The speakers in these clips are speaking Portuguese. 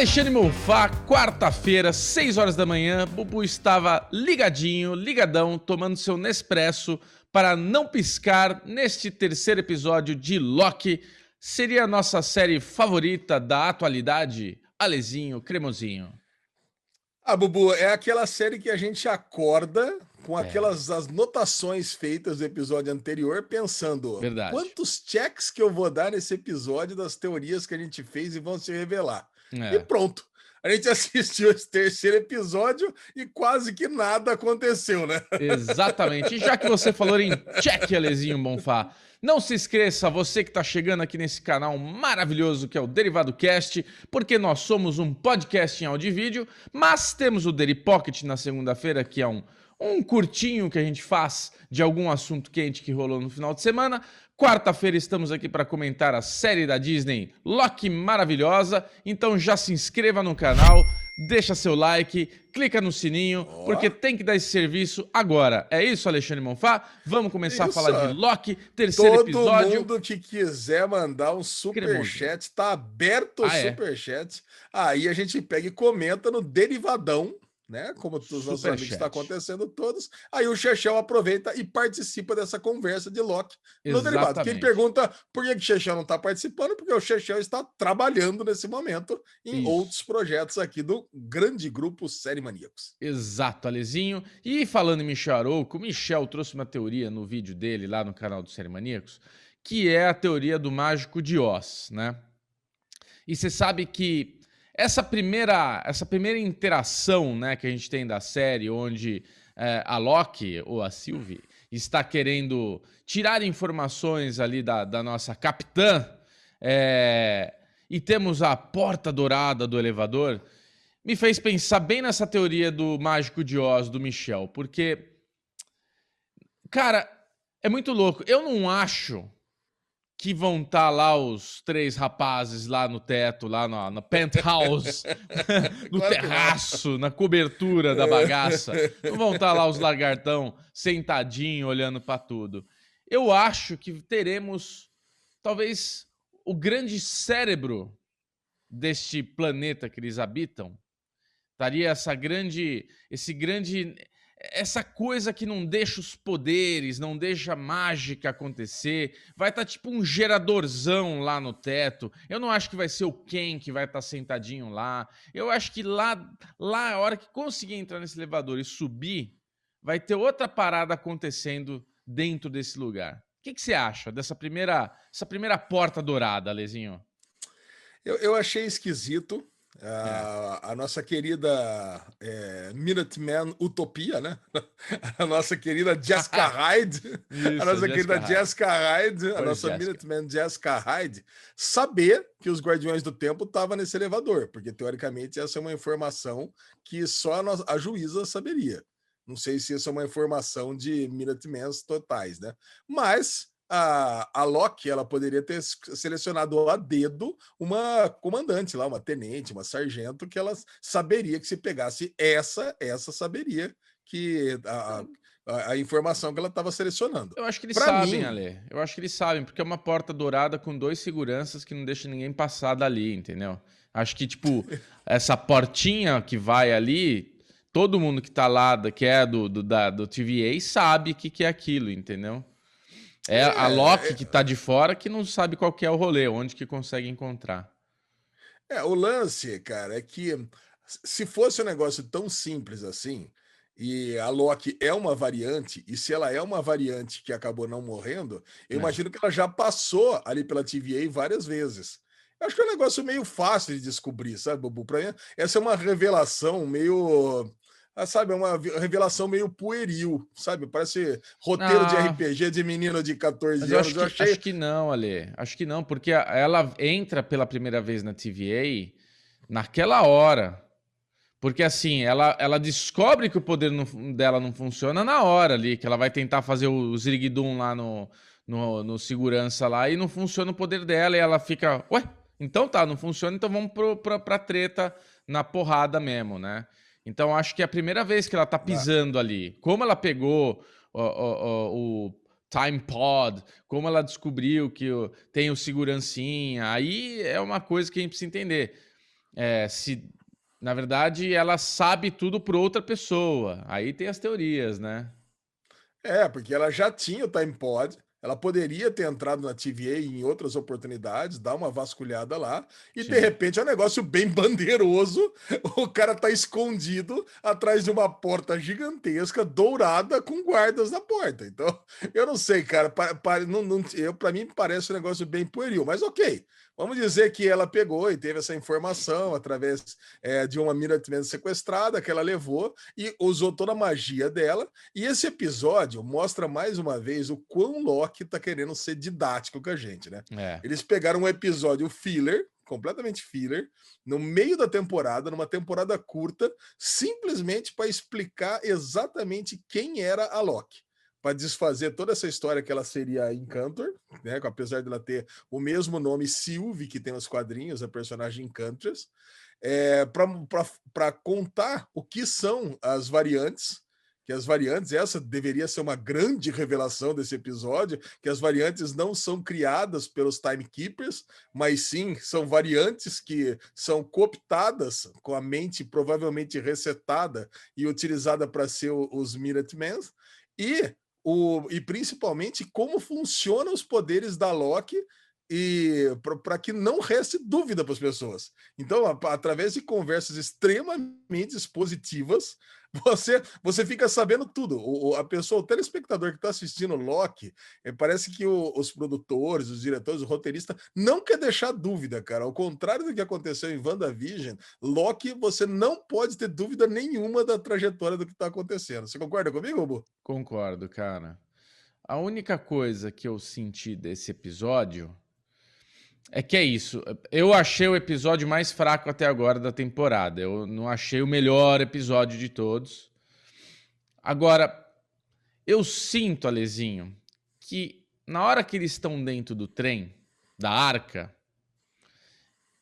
Alexandre Monfá, quarta-feira, 6 horas da manhã. Bubu estava ligadinho, ligadão, tomando seu Nespresso para não piscar neste terceiro episódio de Loki. Seria a nossa série favorita da atualidade? Alezinho, cremosinho. Ah, Bubu, é aquela série que a gente acorda com é. aquelas as notações feitas do episódio anterior, pensando Verdade. quantos checks que eu vou dar nesse episódio das teorias que a gente fez e vão se revelar. É. E pronto. A gente assistiu esse terceiro episódio e quase que nada aconteceu, né? Exatamente. E já que você falou em check, Alezinho Bonfá, não se esqueça, você que está chegando aqui nesse canal maravilhoso que é o Derivado Cast, porque nós somos um podcast em áudio e vídeo, mas temos o Deri Pocket na segunda-feira, que é um, um curtinho que a gente faz de algum assunto quente que rolou no final de semana. Quarta-feira estamos aqui para comentar a série da Disney Loki maravilhosa. Então já se inscreva no canal, deixa seu like, clica no sininho, porque tem que dar esse serviço agora. É isso, Alexandre Monfá? Vamos começar isso. a falar de Loki, terceiro Todo episódio. Todo mundo que quiser mandar um super-chat, está aberto o ah, é? super-chat. Aí a gente pega e comenta no Derivadão né? Como os nossos amigos está acontecendo todos. Aí o Chechel aproveita e participa dessa conversa de Loki no derivado. Quem pergunta por que o Chechel não está participando, porque o Chechel está trabalhando nesse momento em Isso. outros projetos aqui do grande grupo Série Maníacos. Exato, Alezinho. E falando em Michel Arouco, o Michel trouxe uma teoria no vídeo dele lá no canal do Série Maníacos, que é a teoria do mágico de Oz, né? E você sabe que essa primeira, essa primeira interação né, que a gente tem da série, onde é, a Loki, ou a Sylvie, está querendo tirar informações ali da, da nossa capitã, é, e temos a porta dourada do elevador, me fez pensar bem nessa teoria do Mágico de Oz, do Michel, porque, cara, é muito louco. Eu não acho que vão estar tá lá os três rapazes lá no teto, lá no, no penthouse, no claro terraço, na cobertura da bagaça. Não vão estar tá lá os lagartão sentadinho olhando para tudo. Eu acho que teremos talvez o grande cérebro deste planeta que eles habitam. Estaria essa grande, esse grande essa coisa que não deixa os poderes, não deixa a mágica acontecer. Vai estar tá tipo um geradorzão lá no teto. Eu não acho que vai ser o Ken que vai estar tá sentadinho lá. Eu acho que lá, lá, a hora que conseguir entrar nesse elevador e subir, vai ter outra parada acontecendo dentro desse lugar. O que, você acha dessa primeira, essa primeira porta dourada, Lezinho? Eu, eu achei esquisito. A, é. a, nossa querida é, Minuteman Utopia, né? A nossa querida Jessica Hyde, a nossa Jessica querida Hyde. Jessica Hyde, a nossa Jessica. Minuteman Jessica Hyde, saber que os Guardiões do Tempo estavam nesse elevador, porque teoricamente essa é uma informação que só a, a juíza saberia. Não sei se isso é uma informação de Minutemans totais, né? Mas a, a Loki ela poderia ter selecionado a dedo uma comandante lá, uma tenente, uma sargento, que ela saberia que se pegasse essa, essa saberia que a, a, a informação que ela estava selecionando. Eu acho que eles pra sabem, mim... Ale. Eu acho que eles sabem, porque é uma porta dourada com dois seguranças que não deixa ninguém passar dali, entendeu? Acho que, tipo, essa portinha que vai ali, todo mundo que tá lá, que é do, do, da, do TVA, sabe o que, que é aquilo, entendeu? É a é, Loki é, que tá de fora que não sabe qual que é o rolê, onde que consegue encontrar. É, o lance, cara, é que se fosse um negócio tão simples assim, e a Loki é uma variante, e se ela é uma variante que acabou não morrendo, eu é. imagino que ela já passou ali pela TVA várias vezes. Eu acho que é um negócio meio fácil de descobrir, sabe, Bubu? Pra mim, essa é uma revelação meio sabe, é uma revelação meio pueril, sabe? Parece roteiro ah, de RPG de menino de 14 anos. Acho que, eu achei... acho que não, Ale. Acho que não, porque ela entra pela primeira vez na TVA naquela hora. Porque assim, ela, ela descobre que o poder não, dela não funciona na hora ali, que ela vai tentar fazer o Zirigdum lá no, no, no, segurança lá e não funciona o poder dela e ela fica, ué, então tá, não funciona, então vamos pro, pra, pra treta na porrada mesmo, né? Então acho que é a primeira vez que ela tá pisando ah. ali. Como ela pegou o, o, o, Time Pod, como ela descobriu que tem o segurancinha, aí é uma coisa que a gente precisa entender. é, se na verdade ela sabe tudo por outra pessoa. Aí tem as teorias, né? É, porque ela já tinha o time pod, ela poderia ter entrado na TVA em outras oportunidades, dar uma vasculhada lá, e Sim. de repente é um negócio bem bandeiroso. O cara tá escondido atrás de uma porta gigantesca, dourada, com guardas na porta. Então, eu não sei, cara. Para, para, não, não, eu, pra mim parece um negócio bem pueril, mas ok. Vamos dizer que ela pegou e teve essa informação através é, de uma Minuteman sequestrada que ela levou e usou toda a magia dela. E esse episódio mostra mais uma vez o quão Loki tá querendo ser didático com a gente, né? É. Eles pegaram um episódio filler, completamente filler, no meio da temporada, numa temporada curta, simplesmente para explicar exatamente quem era a Loki para desfazer toda essa história que ela seria Encantor, né? Apesar de ela ter o mesmo nome Sylvie que tem nos quadrinhos, a personagem Encantress, é, para contar o que são as variantes, que as variantes, essa deveria ser uma grande revelação desse episódio, que as variantes não são criadas pelos Timekeepers, mas sim são variantes que são cooptadas com a mente provavelmente resetada e utilizada para ser os Minutemen. E o, e principalmente como funcionam os poderes da Loki e para que não reste dúvida para as pessoas. Então, através de conversas extremamente positivas, você você fica sabendo tudo. O, a pessoa, o telespectador que está assistindo Loki, é, parece que o, os produtores, os diretores, o roteirista não quer deixar dúvida, cara. Ao contrário do que aconteceu em WandaVision, Loki, você não pode ter dúvida nenhuma da trajetória do que está acontecendo. Você concorda comigo, Bu? Concordo, cara. A única coisa que eu senti desse episódio é que é isso. Eu achei o episódio mais fraco até agora da temporada. Eu não achei o melhor episódio de todos. Agora, eu sinto, Alezinho, que na hora que eles estão dentro do trem, da arca,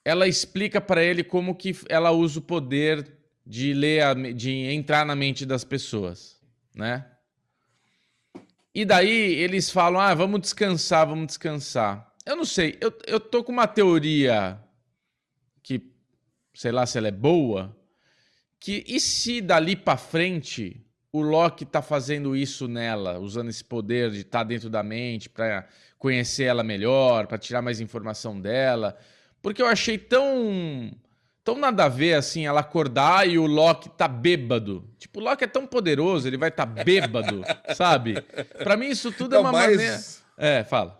ela explica para ele como que ela usa o poder de ler, a, de entrar na mente das pessoas, né? E daí eles falam: "Ah, vamos descansar, vamos descansar". Eu não sei, eu, eu tô com uma teoria que, sei lá se ela é boa, que e se dali para frente o Loki tá fazendo isso nela, usando esse poder de estar tá dentro da mente para conhecer ela melhor, para tirar mais informação dela, porque eu achei tão tão nada a ver assim ela acordar e o Loki tá bêbado. Tipo, o Loki é tão poderoso, ele vai estar tá bêbado, sabe? Para mim isso tudo é uma mais... maneira. É, fala.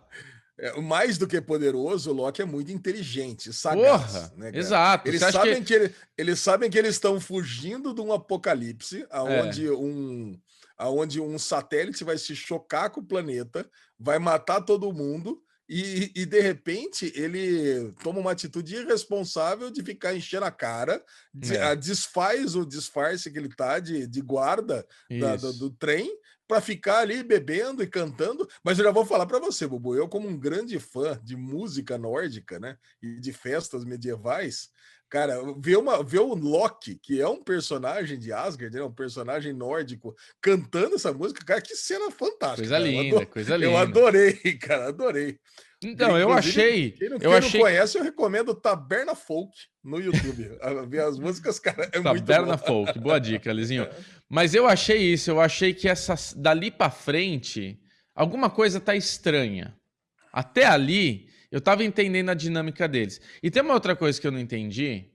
É, mais do que poderoso, o Loki é muito inteligente, sagaz. Porra, né, exato. Eles sabem que... que ele, eles sabem que eles estão fugindo de um apocalipse, aonde é. um aonde um satélite vai se chocar com o planeta, vai matar todo mundo. E, e, de repente ele toma uma atitude irresponsável de ficar enchendo a cara, de, é. desfaz o disfarce que ele tá de, de guarda da, do, do, trem para ficar ali bebendo e cantando. Mas eu já vou falar para você, Bubu, eu como um grande fã de música nórdica, né, e de festas medievais, cara, ver uma ver o Loki, que é um personagem de Asgard, né, um personagem nórdico, cantando essa música, cara, que cena fantástica. Coisa linda, adorei, coisa linda. Eu adorei, cara, adorei. Então, eu achei. Quem, não, eu achei... não conhece, eu recomendo Taberna Folk no YouTube. ver as músicas, cara, é Taberna muito Taberna Folk, boa dica, Lizinho. Mas eu achei isso, eu achei que essa dali para frente, alguma coisa tá estranha. Até ali, eu tava entendendo a dinâmica deles. E tem uma outra coisa que eu não entendi,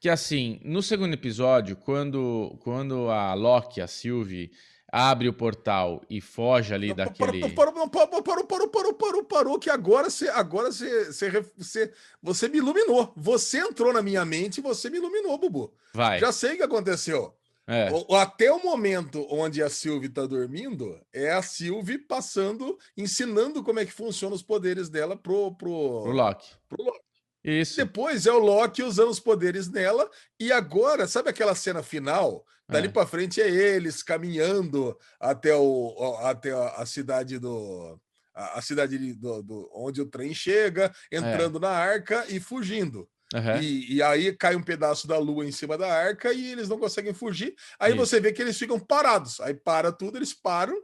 que assim, no segundo episódio, quando, quando a Loki, a Sylvie, abre o portal e foge ali não, daquele. Parou, parou, parou, parou, parou, parou, parou, parou, que agora você, agora você, você, você, você me iluminou. Você entrou na minha mente e você me iluminou, Bubu. Vai. Já sei o que aconteceu. É. O, até o momento onde a Sylvie tá dormindo, é a Sylvie passando, ensinando como é que funcionam os poderes dela pro, pro, pro Loki. Pro Loki. Isso. Depois é o Loki usando os poderes nela. E agora, sabe aquela cena final? Dali é. para frente é eles caminhando até, o, até a cidade do. A, cidade do, do, onde o trem chega, entrando é. na arca e fugindo. Uhum. E, e, aí cai um pedaço da lua em cima da arca e eles não conseguem fugir. Aí Isso. você vê que eles ficam parados. Aí para tudo, eles param.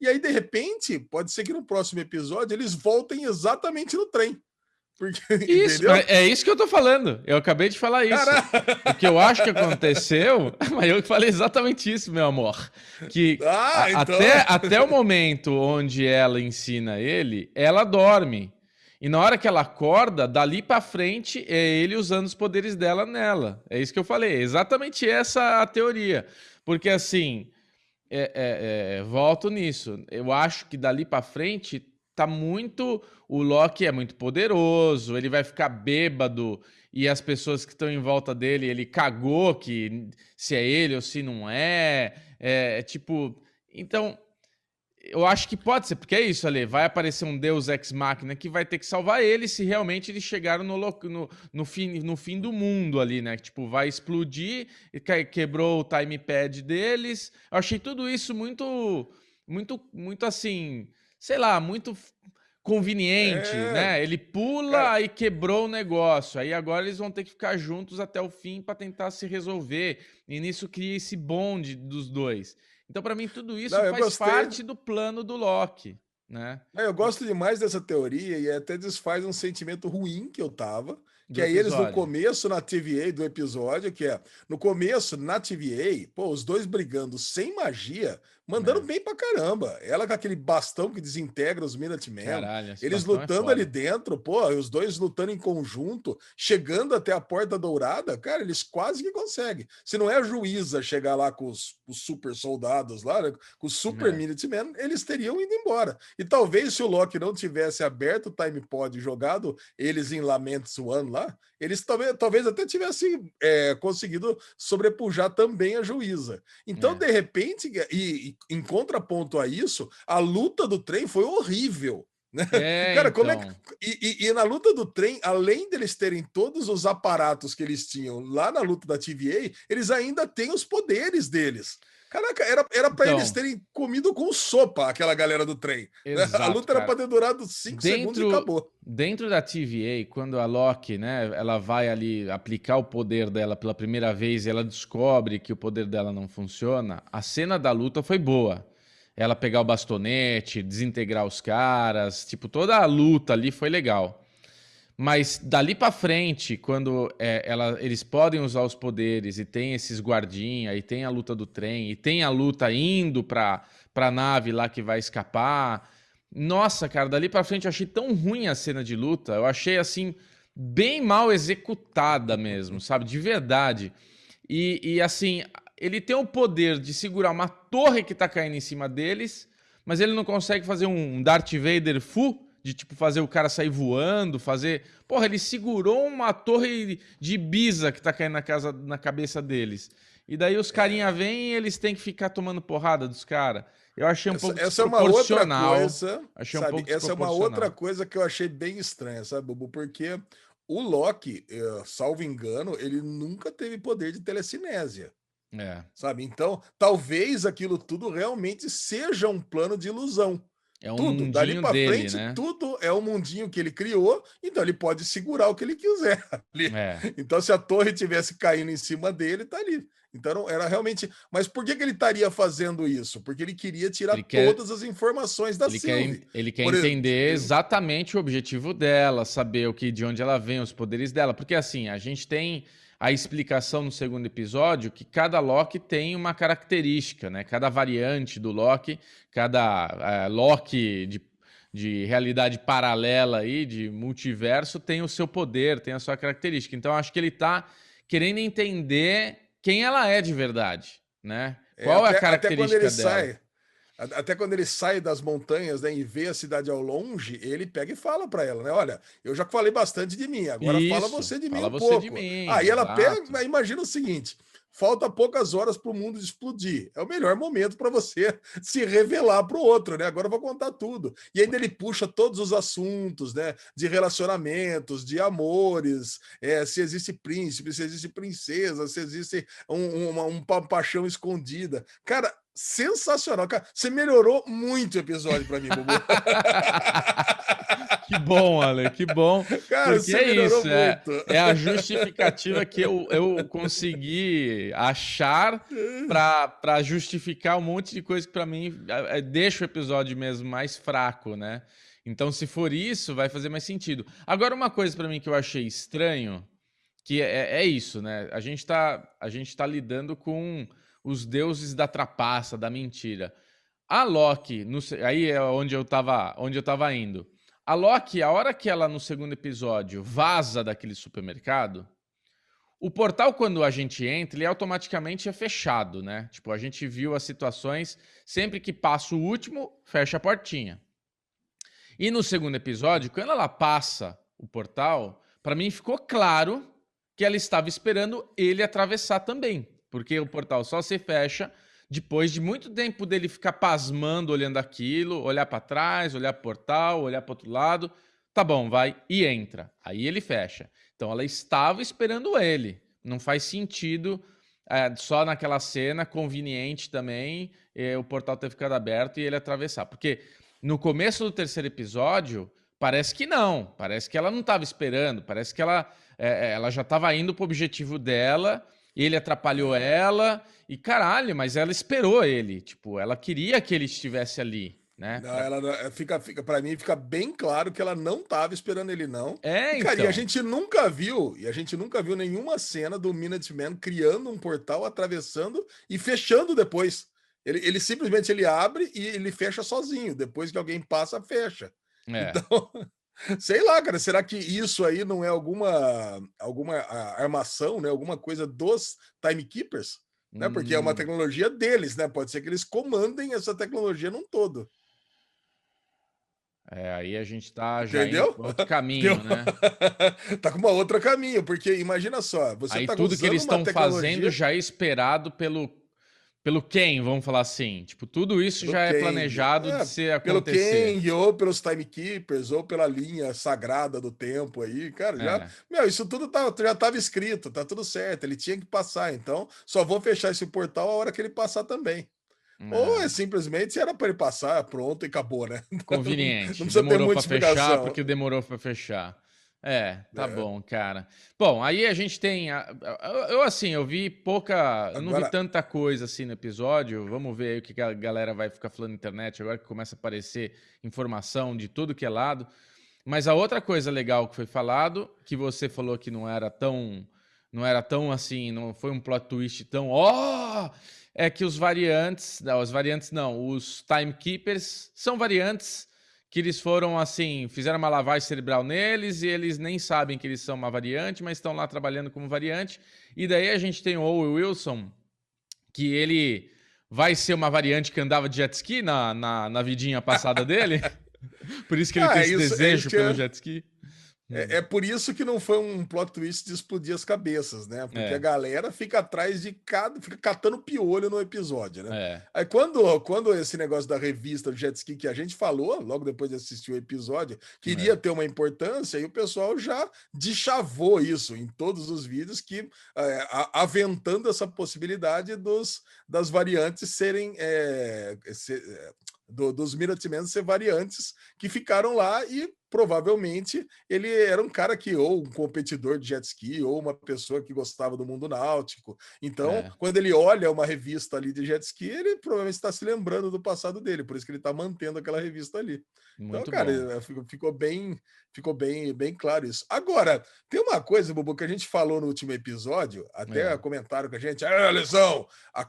E aí, de repente, pode ser que no próximo episódio eles voltem exatamente no trem Porque, isso, é isso que eu tô falando. Eu acabei de falar isso. Caraca. O que eu acho que aconteceu, mas eu falei exatamente isso, meu amor. Que ah, então... até, até o momento onde ela ensina ele, ela dorme. E na hora que ela acorda, dali para frente é ele usando os poderes dela nela. É isso que eu falei. É exatamente essa a teoria. Porque assim, é, é, é, volto nisso. Eu acho que dali para frente tá muito. O Loki é muito poderoso, ele vai ficar bêbado e as pessoas que estão em volta dele, ele cagou que se é ele ou se não é. É, é tipo. Então, eu acho que pode ser, porque é isso, Ale. Vai aparecer um Deus ex máquina que vai ter que salvar ele se realmente eles chegaram no, no, no, fim, no fim do mundo ali, né? Tipo, vai explodir, quebrou o time pad deles. Eu achei tudo isso muito, muito, muito assim, sei lá, muito conveniente, é. né? Ele pula e quebrou o negócio. Aí agora eles vão ter que ficar juntos até o fim para tentar se resolver. E nisso cria esse bonde dos dois. Então, para mim, tudo isso Não, faz parte do plano do Loki. Né? Eu gosto demais dessa teoria e até desfaz um sentimento ruim que eu tava. Que é eles no começo na TVA do episódio, que é no começo na TVA, pô, os dois brigando sem magia, mandando é. bem pra caramba. Ela com aquele bastão que desintegra os Minutemen. Caralho, eles é lutando é ali dentro, pô, os dois lutando em conjunto, chegando até a Porta Dourada, cara, eles quase que conseguem. Se não é a juíza chegar lá com os, os super soldados lá, né, com os super é. Minutemen, eles teriam ido embora. E talvez se o Loki não tivesse aberto o time pod e jogado eles em Laments One lá, eles talvez, talvez até tivessem é, conseguido sobrepujar também a juíza. Então, é. de repente, e, e, em contraponto a isso, a luta do trem foi horrível. Né? É, Cara, então. como é que. Então. E, e, e, na luta do trem, além deles terem todos os aparatos que eles tinham lá na luta da TVA, eles ainda têm os poderes deles. Caraca, era, era para então, eles terem comido com sopa aquela galera do trem. Exato, a luta cara. era para ter durado 5 segundos e acabou. Dentro da TVA, quando a Loki, né, ela vai ali aplicar o poder dela pela primeira vez e ela descobre que o poder dela não funciona, a cena da luta foi boa. Ela pegar o bastonete, desintegrar os caras, tipo, toda a luta ali foi legal. Mas dali para frente, quando é, ela, eles podem usar os poderes e tem esses guardinha, e tem a luta do trem, e tem a luta indo para a nave lá que vai escapar. Nossa, cara, dali para frente eu achei tão ruim a cena de luta. Eu achei assim bem mal executada mesmo, sabe? De verdade. E, e assim, ele tem o poder de segurar uma torre que tá caindo em cima deles, mas ele não consegue fazer um Darth Vader full de tipo fazer o cara sair voando, fazer. Porra, ele segurou uma torre de Ibiza que tá caindo na, casa, na cabeça deles. E daí os carinha vêm e eles têm que ficar tomando porrada dos caras. Eu achei um essa, pouco essa é uma outra coisa. Achei sabe, um pouco essa é uma outra coisa que eu achei bem estranha, sabe, Bubu? Porque o Loki, eh, salvo engano, ele nunca teve poder de telecinésia. É. Sabe? Então, talvez aquilo tudo realmente seja um plano de ilusão. É um tudo, dali para frente, né? tudo é o um mundinho que ele criou, então ele pode segurar o que ele quiser. É. Então, se a torre tivesse caindo em cima dele, tá ali. Então, era realmente. Mas por que, que ele estaria fazendo isso? Porque ele queria tirar ele quer... todas as informações da ele Sylvie. Quer, ele quer entender exemplo. exatamente o objetivo dela, saber o que, de onde ela vem, os poderes dela. Porque assim, a gente tem a explicação no segundo episódio que cada Loki tem uma característica, né? Cada variante do Loki, cada uh, Loki de, de realidade paralela aí, de multiverso, tem o seu poder, tem a sua característica. Então acho que ele está querendo entender quem ela é de verdade, né? É, Qual é, até, é a característica até quando ele dela? Sai até quando ele sai das montanhas né, e vê a cidade ao longe, ele pega e fala para ela, né? Olha, eu já falei bastante de mim, agora Isso, fala você de mim fala um você pouco. De mim, Aí ela pega, imagina o seguinte: falta poucas horas para o mundo explodir. É o melhor momento para você se revelar para o outro, né? Agora eu vou contar tudo. E ainda ele puxa todos os assuntos, né? De relacionamentos, de amores, é, se existe príncipe, se existe princesa, se existe um, uma, um paixão escondida. Cara, sensacional. Cara, você melhorou muito o episódio para mim, Bubu. que bom, Ale, que bom. Cara, Porque é isso, é, é, a justificativa que eu, eu consegui achar para justificar um monte de coisa que para mim é, é, deixa o episódio mesmo mais fraco, né? Então, se for isso, vai fazer mais sentido. Agora, uma coisa para mim que eu achei estranho, que é, é isso, né? A gente está a gente tá lidando com os deuses da trapaça, da mentira. A Loki, no, aí é onde eu tava, onde eu tava indo. A Loki, a hora que ela no segundo episódio vaza daquele supermercado, o portal, quando a gente entra, ele automaticamente é fechado, né? Tipo, a gente viu as situações, sempre que passa o último, fecha a portinha. E no segundo episódio, quando ela passa o portal, para mim ficou claro que ela estava esperando ele atravessar também, porque o portal só se fecha depois de muito tempo dele ficar pasmando olhando aquilo, olhar para trás, olhar para o portal, olhar para outro lado. Tá bom, vai e entra. Aí ele fecha. Então ela estava esperando ele. Não faz sentido é, só naquela cena conveniente também é, o portal ter ficado aberto e ele atravessar. Porque no começo do terceiro episódio, parece que não. Parece que ela não estava esperando. Parece que ela, é, ela já estava indo para o objetivo dela. Ele atrapalhou ela e caralho, mas ela esperou ele. Tipo, ela queria que ele estivesse ali né? Não, ela fica, fica para mim fica bem claro que ela não estava esperando ele não. É, e, cara, então. e a gente nunca viu, e a gente nunca viu nenhuma cena do Minuteman criando um portal, atravessando e fechando depois. Ele, ele simplesmente ele abre e ele fecha sozinho. Depois que alguém passa, fecha. É. Então, sei lá, cara, será que isso aí não é alguma alguma armação, né? Alguma coisa dos timekeepers? Né? Porque hum. é uma hum. tecnologia deles, né? Pode ser que eles comandem essa tecnologia num todo. É, aí a gente tá já Entendeu? indo outro caminho, né? tá com uma outra caminho, porque imagina só, você aí tá tudo que eles estão tecnologia... fazendo já é esperado pelo pelo quem, vamos falar assim. Tipo, tudo isso pelo já é planejado é, de ser acontecer. Pelo quem, ou pelos timekeepers, ou pela linha sagrada do tempo aí, cara, já, é. meu, isso tudo tá, já estava escrito, tá tudo certo, ele tinha que passar, então só vou fechar esse portal a hora que ele passar também. Ou é simplesmente se era para ele passar, pronto e acabou, né? Conveniente. Não precisa demorou para fechar porque demorou para fechar. É, tá é. bom, cara. Bom, aí a gente tem. Eu, assim, eu vi pouca. Eu não vi tanta coisa assim no episódio. Vamos ver aí o que a galera vai ficar falando na internet agora que começa a aparecer informação de tudo que é lado. Mas a outra coisa legal que foi falado, que você falou que não era tão. Não era tão assim, não foi um plot twist tão. Ó! Oh! é que os variantes, não, os variantes não, os timekeepers são variantes que eles foram assim, fizeram uma lavagem cerebral neles e eles nem sabem que eles são uma variante, mas estão lá trabalhando como variante. E daí a gente tem o Owen Wilson, que ele vai ser uma variante que andava de jet ski na, na, na vidinha passada dele. Por isso que ele ah, tem esse isso, desejo pelo jet ski. É, hum. é, por isso que não foi um plot twist de explodir as cabeças, né? Porque é. a galera fica atrás de cada. fica catando piolho no episódio, né? É. Aí quando, quando esse negócio da revista do jet ski que a gente falou, logo depois de assistir o episódio, queria é. ter uma importância, e o pessoal já deschavou isso em todos os vídeos, que é, aventando essa possibilidade dos, das variantes serem. É, ser, do, dos Minutemen ser variantes que ficaram lá e provavelmente ele era um cara que ou um competidor de jet ski ou uma pessoa que gostava do mundo náutico. Então, é. quando ele olha uma revista ali de jet ski, ele provavelmente está se lembrando do passado dele, por isso que ele está mantendo aquela revista ali. Então, Muito então, cara, ficou, ficou, bem, ficou bem, bem claro isso. Agora, tem uma coisa, Bubu, que a gente falou no último episódio, até é. comentaram com a gente, ah, Lesão, a,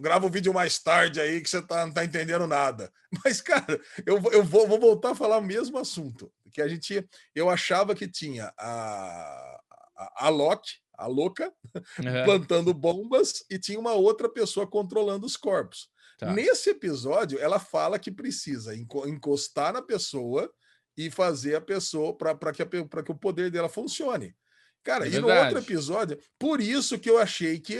grava o um vídeo mais tarde aí que você tá, não tá entendendo nada. Mas, cara, eu, eu vou, vou voltar a falar o mesmo assunto que a gente eu achava que tinha a a, a Loki, a louca, uhum. plantando bombas e tinha uma outra pessoa controlando os corpos. Tá. Nesse episódio, ela fala que precisa encostar na pessoa e fazer a pessoa para que, que o poder dela funcione. Cara, é e no outro episódio, por isso que eu achei que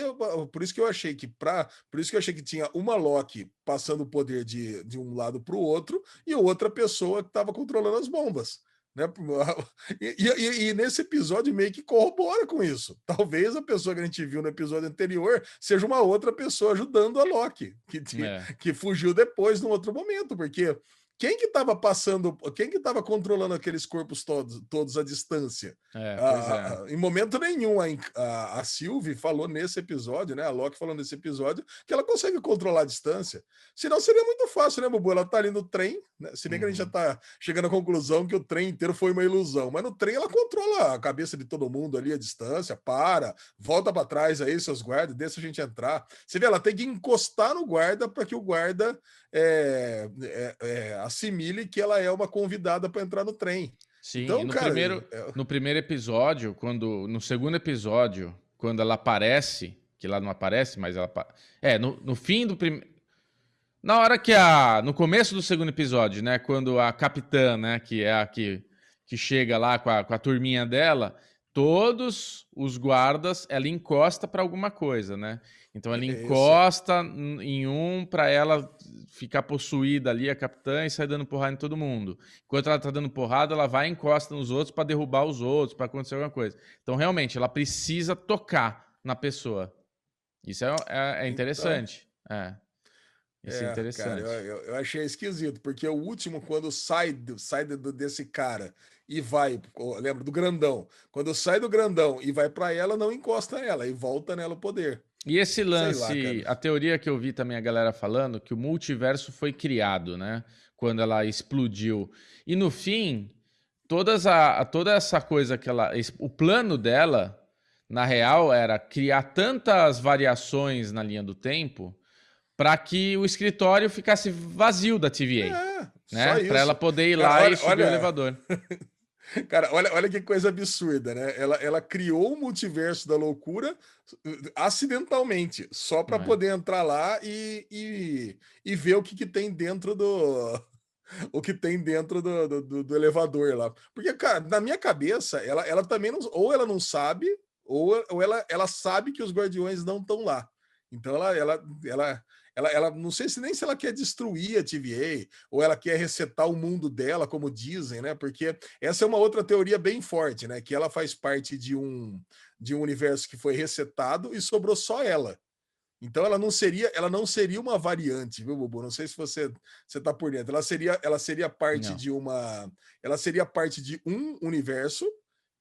por isso que eu achei que para, por isso que eu achei que tinha uma Loki passando o poder de, de um lado para o outro e outra pessoa que estava controlando as bombas. Né? E, e, e, nesse episódio meio que corrobora com isso. Talvez a pessoa que a gente viu no episódio anterior seja uma outra pessoa ajudando a Loki, que, é. que fugiu depois num outro momento, porque quem que estava passando, quem que estava controlando aqueles corpos todos, todos à distância? É, ah, é. Em momento nenhum, a, a, a Sylvie falou nesse episódio, né? A Loki falou nesse episódio que ela consegue controlar a distância. Senão seria muito fácil, né, Bubu? Ela tá ali no trem, né? Se bem uhum. que a gente já uhum. tá chegando à conclusão que o trem inteiro foi uma ilusão, mas no trem ela controla a cabeça de todo mundo ali, a distância, para, volta para trás aí, seus guardas, deixa a gente entrar. Você vê, ela tem que encostar no guarda para que o guarda é, é, é, assimile que ela é uma convidada para entrar no trem. Sim, então, no, cara, primeiro, é... no primeiro episódio, quando no segundo episódio, quando ela aparece, que lá não aparece, mas ela é no, no fim do primeiro na hora que a no começo do segundo episódio, né, quando a capitã, né, que é a que, que chega lá com a, com a turminha dela, todos os guardas ela encosta para alguma coisa, né? Então ela encosta em um para ela ficar possuída ali, a capitã, e sai dando porrada em todo mundo. Enquanto ela tá dando porrada, ela vai e encosta nos outros para derrubar os outros, para acontecer alguma coisa. Então, realmente, ela precisa tocar na pessoa. Isso é, é, é interessante. Então, é. Isso é, é interessante. Cara, eu, eu, achei esquisito, porque o último, quando sai, sai desse cara e vai, lembra do grandão, quando sai do grandão e vai para ela, não encosta ela e volta nela o poder. E esse lance, lá, a teoria que eu vi também a galera falando, que o multiverso foi criado, né? Quando ela explodiu. E no fim, todas a, toda essa coisa que ela. O plano dela, na real, era criar tantas variações na linha do tempo para que o escritório ficasse vazio da TVA. É, né? Para ela poder ir lá olha, e subir olha... o elevador. Cara, olha, olha que coisa absurda, né? Ela, ela criou o multiverso da loucura uh, acidentalmente, só para é. poder entrar lá e, e, e, ver o que, que tem dentro do. O que tem dentro do, do, do, elevador lá. Porque, cara, na minha cabeça, ela, ela também não. Ou ela não sabe, ou, ou ela, ela sabe que os guardiões não estão lá. Então ela, ela, ela, ela, ela não sei se nem se ela quer destruir a TVA ou ela quer resetar o mundo dela, como dizem, né? Porque essa é uma outra teoria bem forte, né? Que ela faz parte de um de um universo que foi resetado e sobrou só ela. Então ela não seria, ela não seria uma variante, viu, Bubu? Não sei se você você tá por dentro. Ela seria, ela seria parte não. de uma, ela seria parte de um universo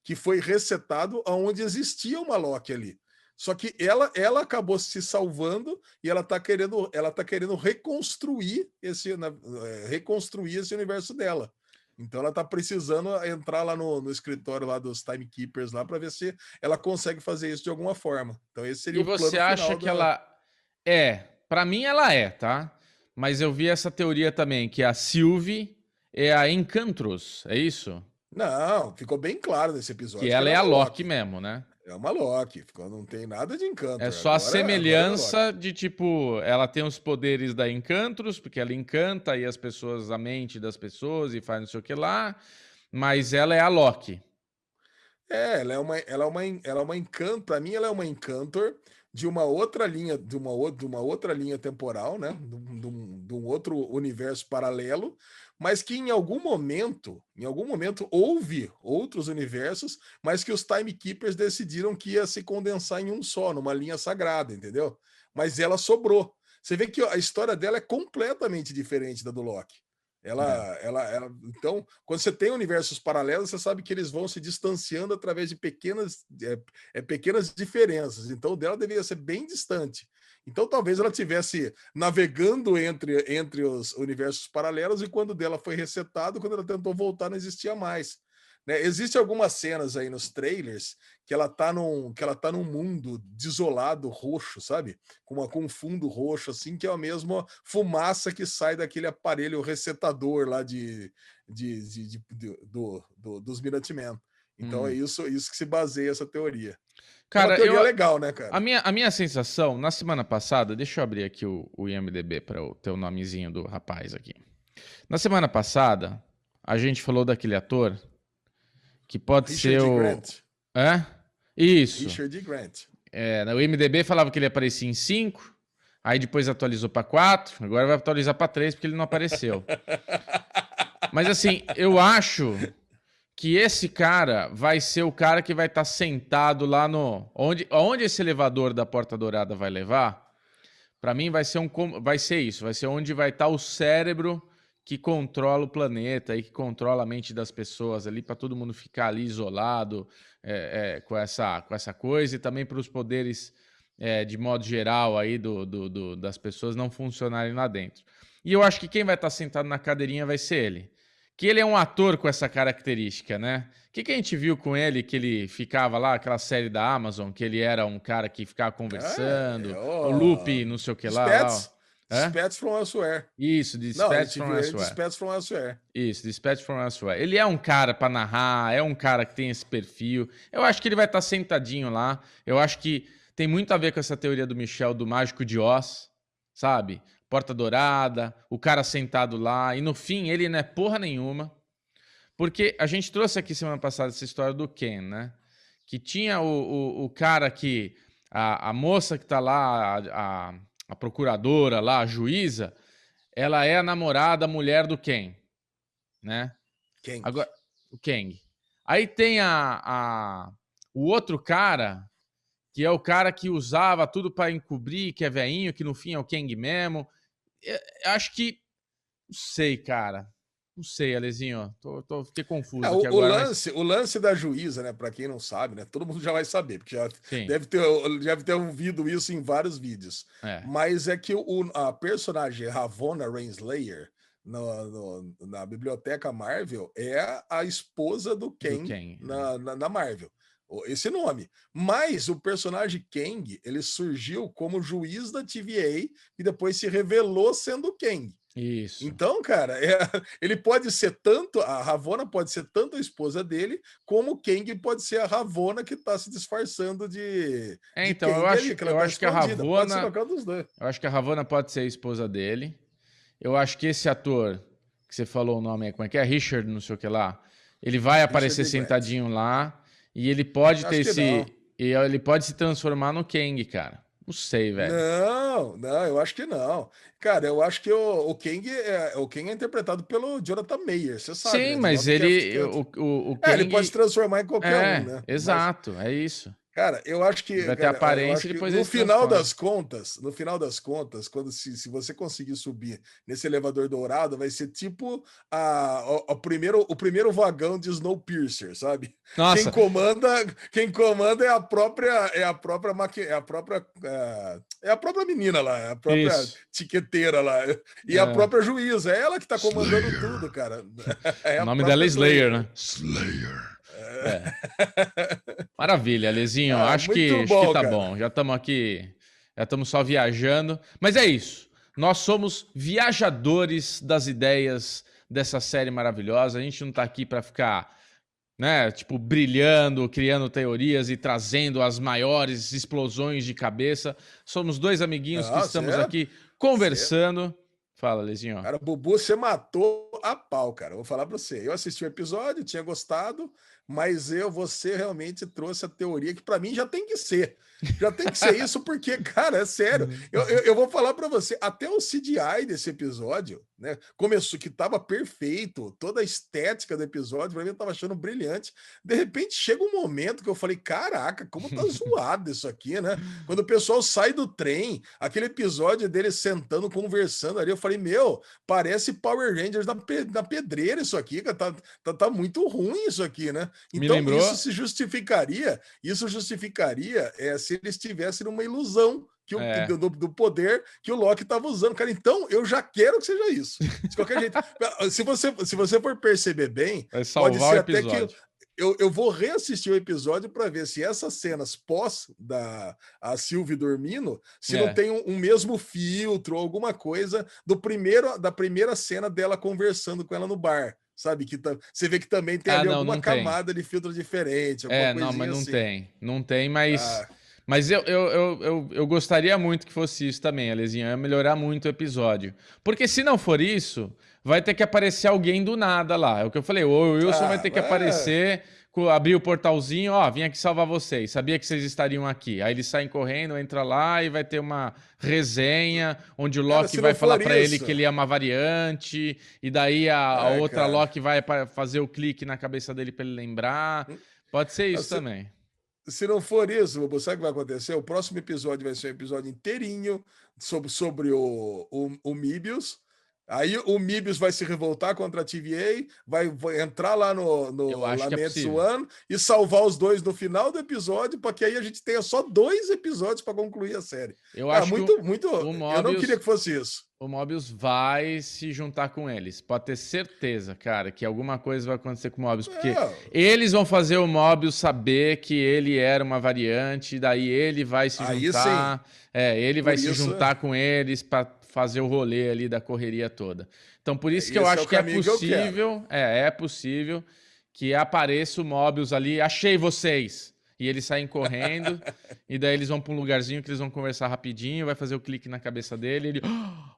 que foi resetado aonde existia uma Loki ali. Só que ela, ela acabou se salvando e ela está querendo, ela tá querendo reconstruir esse, é, reconstruir esse universo dela. Então ela está precisando entrar lá no, no, escritório lá dos timekeepers lá para ver se ela consegue fazer isso de alguma forma. Então esse seria e o plano você acha que ela é? Para mim ela é, tá? Mas eu vi essa teoria também que a Sylvie é a Encantrus, é isso? Não, ficou bem claro nesse episódio. Que ela, que ela é a Loki, Loki mesmo, né? É uma Loki, não tem nada de encanto. É só agora, a é, semelhança é de tipo, ela tem os poderes da Encantrus, porque ela encanta aí as pessoas, a mente das pessoas e faz não sei o que lá, mas ela é a Loki. É, ela é uma, ela é uma, ela é uma encanto, para mim ela é uma encantor de uma outra linha, de uma, de uma outra linha temporal, né? De, de, de um outro universo paralelo, mas que em algum momento, em algum momento houve outros universos, mas que os timekeepers decidiram que ia se condensar em um só, numa linha sagrada, entendeu? Mas ela sobrou. Você vê que a história dela é completamente diferente da do Loki. Ela, é. ela, ela, então, quando você tem universos paralelos, você sabe que eles vão se distanciando através de pequenas, é, é, pequenas diferenças. Então, o dela deveria ser bem distante. Então, talvez ela tivesse navegando entre, entre os universos paralelos e quando dela foi resetado, quando ela tentou voltar, não existia mais. Né? Existem algumas cenas aí nos trailers que ela tá num, que ela tá num mundo desolado, roxo, sabe? Com, uma, com um fundo roxo, assim, que é a mesma fumaça que sai daquele aparelho resetador lá de, de, de, de, de do, do, dos Minutemen. Então hum. é isso, isso que se baseia essa teoria. Cara, é eu, legal, né, cara? A minha, a minha sensação, na semana passada, deixa eu abrir aqui o, o IMDB para ter o nomezinho do rapaz aqui. Na semana passada, a gente falou daquele ator que pode Richard ser o. Grant. É? Isso. Richard Grant. É, o IMDB falava que ele aparecia em 5, aí depois atualizou para 4, agora vai atualizar para 3 porque ele não apareceu. Mas assim, eu acho que esse cara vai ser o cara que vai estar tá sentado lá no onde, onde esse elevador da Porta Dourada vai levar. Para mim vai ser um vai ser isso, vai ser onde vai estar tá o cérebro que controla o planeta e que controla a mente das pessoas ali, para todo mundo ficar ali isolado é, é, com, essa, com essa coisa, e também para os poderes, é, de modo geral, aí do, do, do, das pessoas não funcionarem lá dentro. E eu acho que quem vai estar tá sentado na cadeirinha vai ser ele. Que ele é um ator com essa característica, né? O que, que a gente viu com ele, que ele ficava lá, aquela série da Amazon, que ele era um cara que ficava conversando, é, oh, o loop, não sei o que lá. lá Dispatch from Elsewhere. Isso, Dispatch from Elsewhere. Dispatch from Elsewhere. Isso, Dispatch from Elsewhere. Ele é um cara para narrar, é um cara que tem esse perfil. Eu acho que ele vai estar tá sentadinho lá. Eu acho que tem muito a ver com essa teoria do Michel do Mágico de Oz, sabe? Porta Dourada, o cara sentado lá. E no fim, ele não é porra nenhuma. Porque a gente trouxe aqui semana passada essa história do Ken, né? Que tinha o, o, o cara que. A, a moça que tá lá, a, a a procuradora lá, a juíza, ela é a namorada, a mulher do Ken, né? Kang. Agora, o Kang. Aí tem a, a, o outro cara, que é o cara que usava tudo para encobrir, que é veinho, que no fim é o Kang mesmo. Eu, eu acho que. Não sei, cara. Não sei, Alezinho. Tô, tô, fiquei confuso. É, o, agora, o, lance, mas... o lance da juíza, né? Para quem não sabe, né? Todo mundo já vai saber, porque já deve ter, deve ter ouvido isso em vários vídeos. É. Mas é que o, a personagem Ravonna Renslayer no, no, na biblioteca Marvel é a esposa do Ken, do na, na, na Marvel esse nome. Mas o personagem Kang, ele surgiu como juiz da TVA e depois se revelou sendo Kang. Isso. Então, cara, é, ele pode ser tanto, a Ravona pode ser tanto a esposa dele, como o Kang pode ser a Ravona que tá se disfarçando de. É, então, de eu acho, ali, que, eu tá acho que a Ravona. Eu acho que a Ravona pode ser a esposa dele. Eu acho que esse ator, que você falou o nome como é que é? Richard, não sei o que lá. Ele vai aparecer sentadinho lá e ele pode ter esse. E ele pode se transformar no Kang, cara. Não sei, velho. Não, não, eu acho que não. Cara, eu acho que o, o Kang é o Kang é interpretado pelo Jonathan Mayer, você sabe. Sim, né? mas ele o, o, o Kang... é, ele pode se transformar em qualquer é, um, né? Exato, mas... é isso. Cara, eu acho que. Vai ter cara, aparência e depois No final das contas, no final das contas, quando se, se você conseguir subir nesse elevador dourado, vai ser tipo a, o, primeiro, o primeiro vagão de Snowpiercer, sabe? Nossa. Quem comanda, quem comanda é a própria, é a própria maqui, é a própria, é, é a própria menina lá, é a própria Isso. tiqueteira lá. E é. a própria juíza, é ela que tá comandando Slayer. tudo, cara. É o nome dela é Slayer, Slayer, né? Slayer. É. Maravilha, Alezinho. Ah, acho, que, bom, acho que tá cara. bom. Já estamos aqui, já estamos só viajando. Mas é isso. Nós somos viajadores das ideias dessa série maravilhosa. A gente não está aqui para ficar, né, tipo, brilhando, criando teorias e trazendo as maiores explosões de cabeça. Somos dois amiguinhos que estamos aqui conversando. Fala, Lezinho. Cara, Bubu, você matou a pau, cara. vou falar para você. Eu assisti o episódio, tinha gostado, mas eu, você realmente trouxe a teoria que para mim já tem que ser. Já tem que ser isso, porque, cara, é sério. Uhum. Eu, eu, eu vou falar para você, até o CGI desse episódio, né? Começou que tava perfeito, toda a estética do episódio, para mim eu tava achando brilhante. De repente chega um momento que eu falei: caraca, como tá zoado isso aqui, né? Quando o pessoal sai do trem, aquele episódio dele sentando, conversando ali, eu falei: meu, parece Power Rangers na, na pedreira isso aqui, cara. Tá, tá, tá muito ruim isso aqui, né? Então isso se justificaria, isso justificaria é, se ele estivesse numa ilusão que o, é. do, do, poder que o Loki estava usando, cara. Então, eu já quero que seja isso. De qualquer jeito. se, você, se você for perceber bem, pode ser até que. Eu, eu vou reassistir o episódio para ver se essas cenas pós da a Sylvie dormindo, se é. não tem um, um, mesmo filtro ou alguma coisa do primeiro da primeira cena dela conversando com ela no bar sabe? Que tá, você vê que também tem ah, ali não, alguma não camada de filtro diferente. É, não, mas não assim. tem. Não tem, mas. Ah. Mas eu, eu, eu, eu, eu gostaria muito que fosse isso também, Alezinho. Ia melhorar muito o episódio. Porque se não for isso, vai ter que aparecer alguém do nada lá. É o que eu falei. O Wilson ah, vai ter que é. aparecer, abrir o portalzinho, ó, vim aqui salvar vocês. Sabia que vocês estariam aqui. Aí eles saem correndo, entra lá e vai ter uma resenha onde o Loki cara, vai falar para ele que ele é uma variante. E daí a, a é, outra cara. Loki vai fazer o clique na cabeça dele para ele lembrar. Hum. Pode ser isso também se não for isso, sabe o que vai acontecer? O próximo episódio vai ser um episódio inteirinho sobre, sobre o, o, o Mibius, Aí o Mibius vai se revoltar contra a TVA, vai, vai entrar lá no, no Lamentos é One e salvar os dois no final do episódio, para que aí a gente tenha só dois episódios para concluir a série. Eu ah, acho muito, muito. Mobius, eu não queria que fosse isso. O Mobius vai se juntar com eles. Pode ter certeza, cara, que alguma coisa vai acontecer com o Mobius, porque é. eles vão fazer o Mobius saber que ele era uma variante, daí ele vai se aí juntar. Sim. É, ele Por vai se juntar com eles para fazer o rolê ali da correria toda. Então, por isso que eu acho é que é possível, que é, é possível que apareça o Mobius ali, achei vocês. E eles saem correndo, e daí eles vão para um lugarzinho que eles vão conversar rapidinho, vai fazer o clique na cabeça dele, e ele,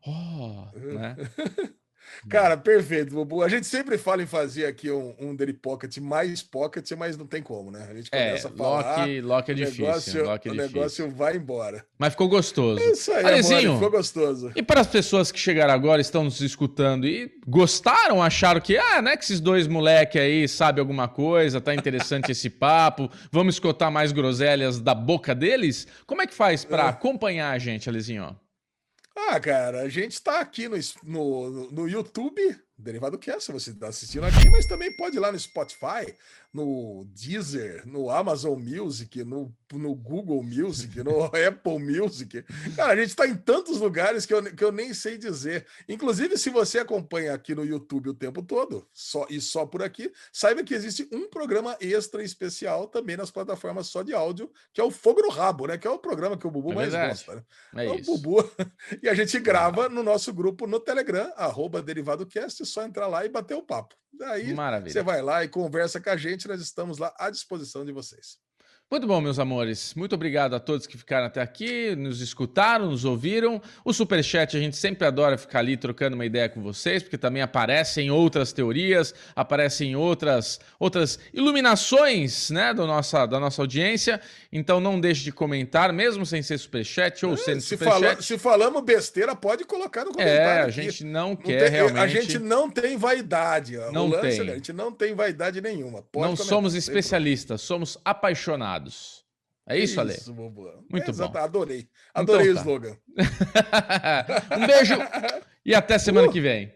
oh, né? Cara, perfeito, Bubu. A gente sempre fala em fazer aqui um, um Daily Pocket mais pocket, mas não tem como, né? A gente é, começa é, a falar. Lock, lock é difícil. Negócio, lock é o difícil. negócio vai embora. Mas ficou gostoso. É isso aí, Alezinho, amor, ficou gostoso. E para as pessoas que chegaram agora, estão nos escutando e gostaram, acharam que, ah, né, que esses dois moleque aí sabem alguma coisa, tá interessante esse papo, vamos escutar mais groselhas da boca deles? Como é que faz para é. acompanhar a gente, Alezinho? Ah, cara, a gente está aqui no, no, no YouTube, Derivado Cast, você está assistindo aqui, mas também pode ir lá no Spotify, no Deezer, no Amazon Music, no, no Google Music, no Apple Music. Cara, a gente está em tantos lugares que eu, que eu nem sei dizer. Inclusive, se você acompanha aqui no YouTube o tempo todo, só e só por aqui, saiba que existe um programa extra especial também nas plataformas só de áudio, que é o Fogo no Rabo, né? Que é o programa que o Bubu é mais gosta. Né? É, é o Bubu. E a gente grava no nosso grupo no Telegram, arroba DerivadoCast, é só entrar lá e bater o papo. Daí Maravilha. você vai lá e conversa com a gente, nós estamos lá à disposição de vocês. Muito bom, meus amores. Muito obrigado a todos que ficaram até aqui, nos escutaram, nos ouviram. O Superchat, a gente sempre adora ficar ali trocando uma ideia com vocês, porque também aparecem outras teorias, aparecem outras, outras iluminações né, do nossa, da nossa audiência. Então não deixe de comentar, mesmo sem ser Superchat ou é, sendo se Superchat. Fala, se falamos besteira, pode colocar no comentário. É, a gente não, não quer tem, realmente. A gente não tem vaidade. Não lance, tem. A gente não tem vaidade nenhuma. Pode não comentar, somos especialistas, somos apaixonados. É isso, Ale? Isso, Muito é, bom. Adorei. Adorei então, tá. o slogan. um beijo e até semana uh! que vem.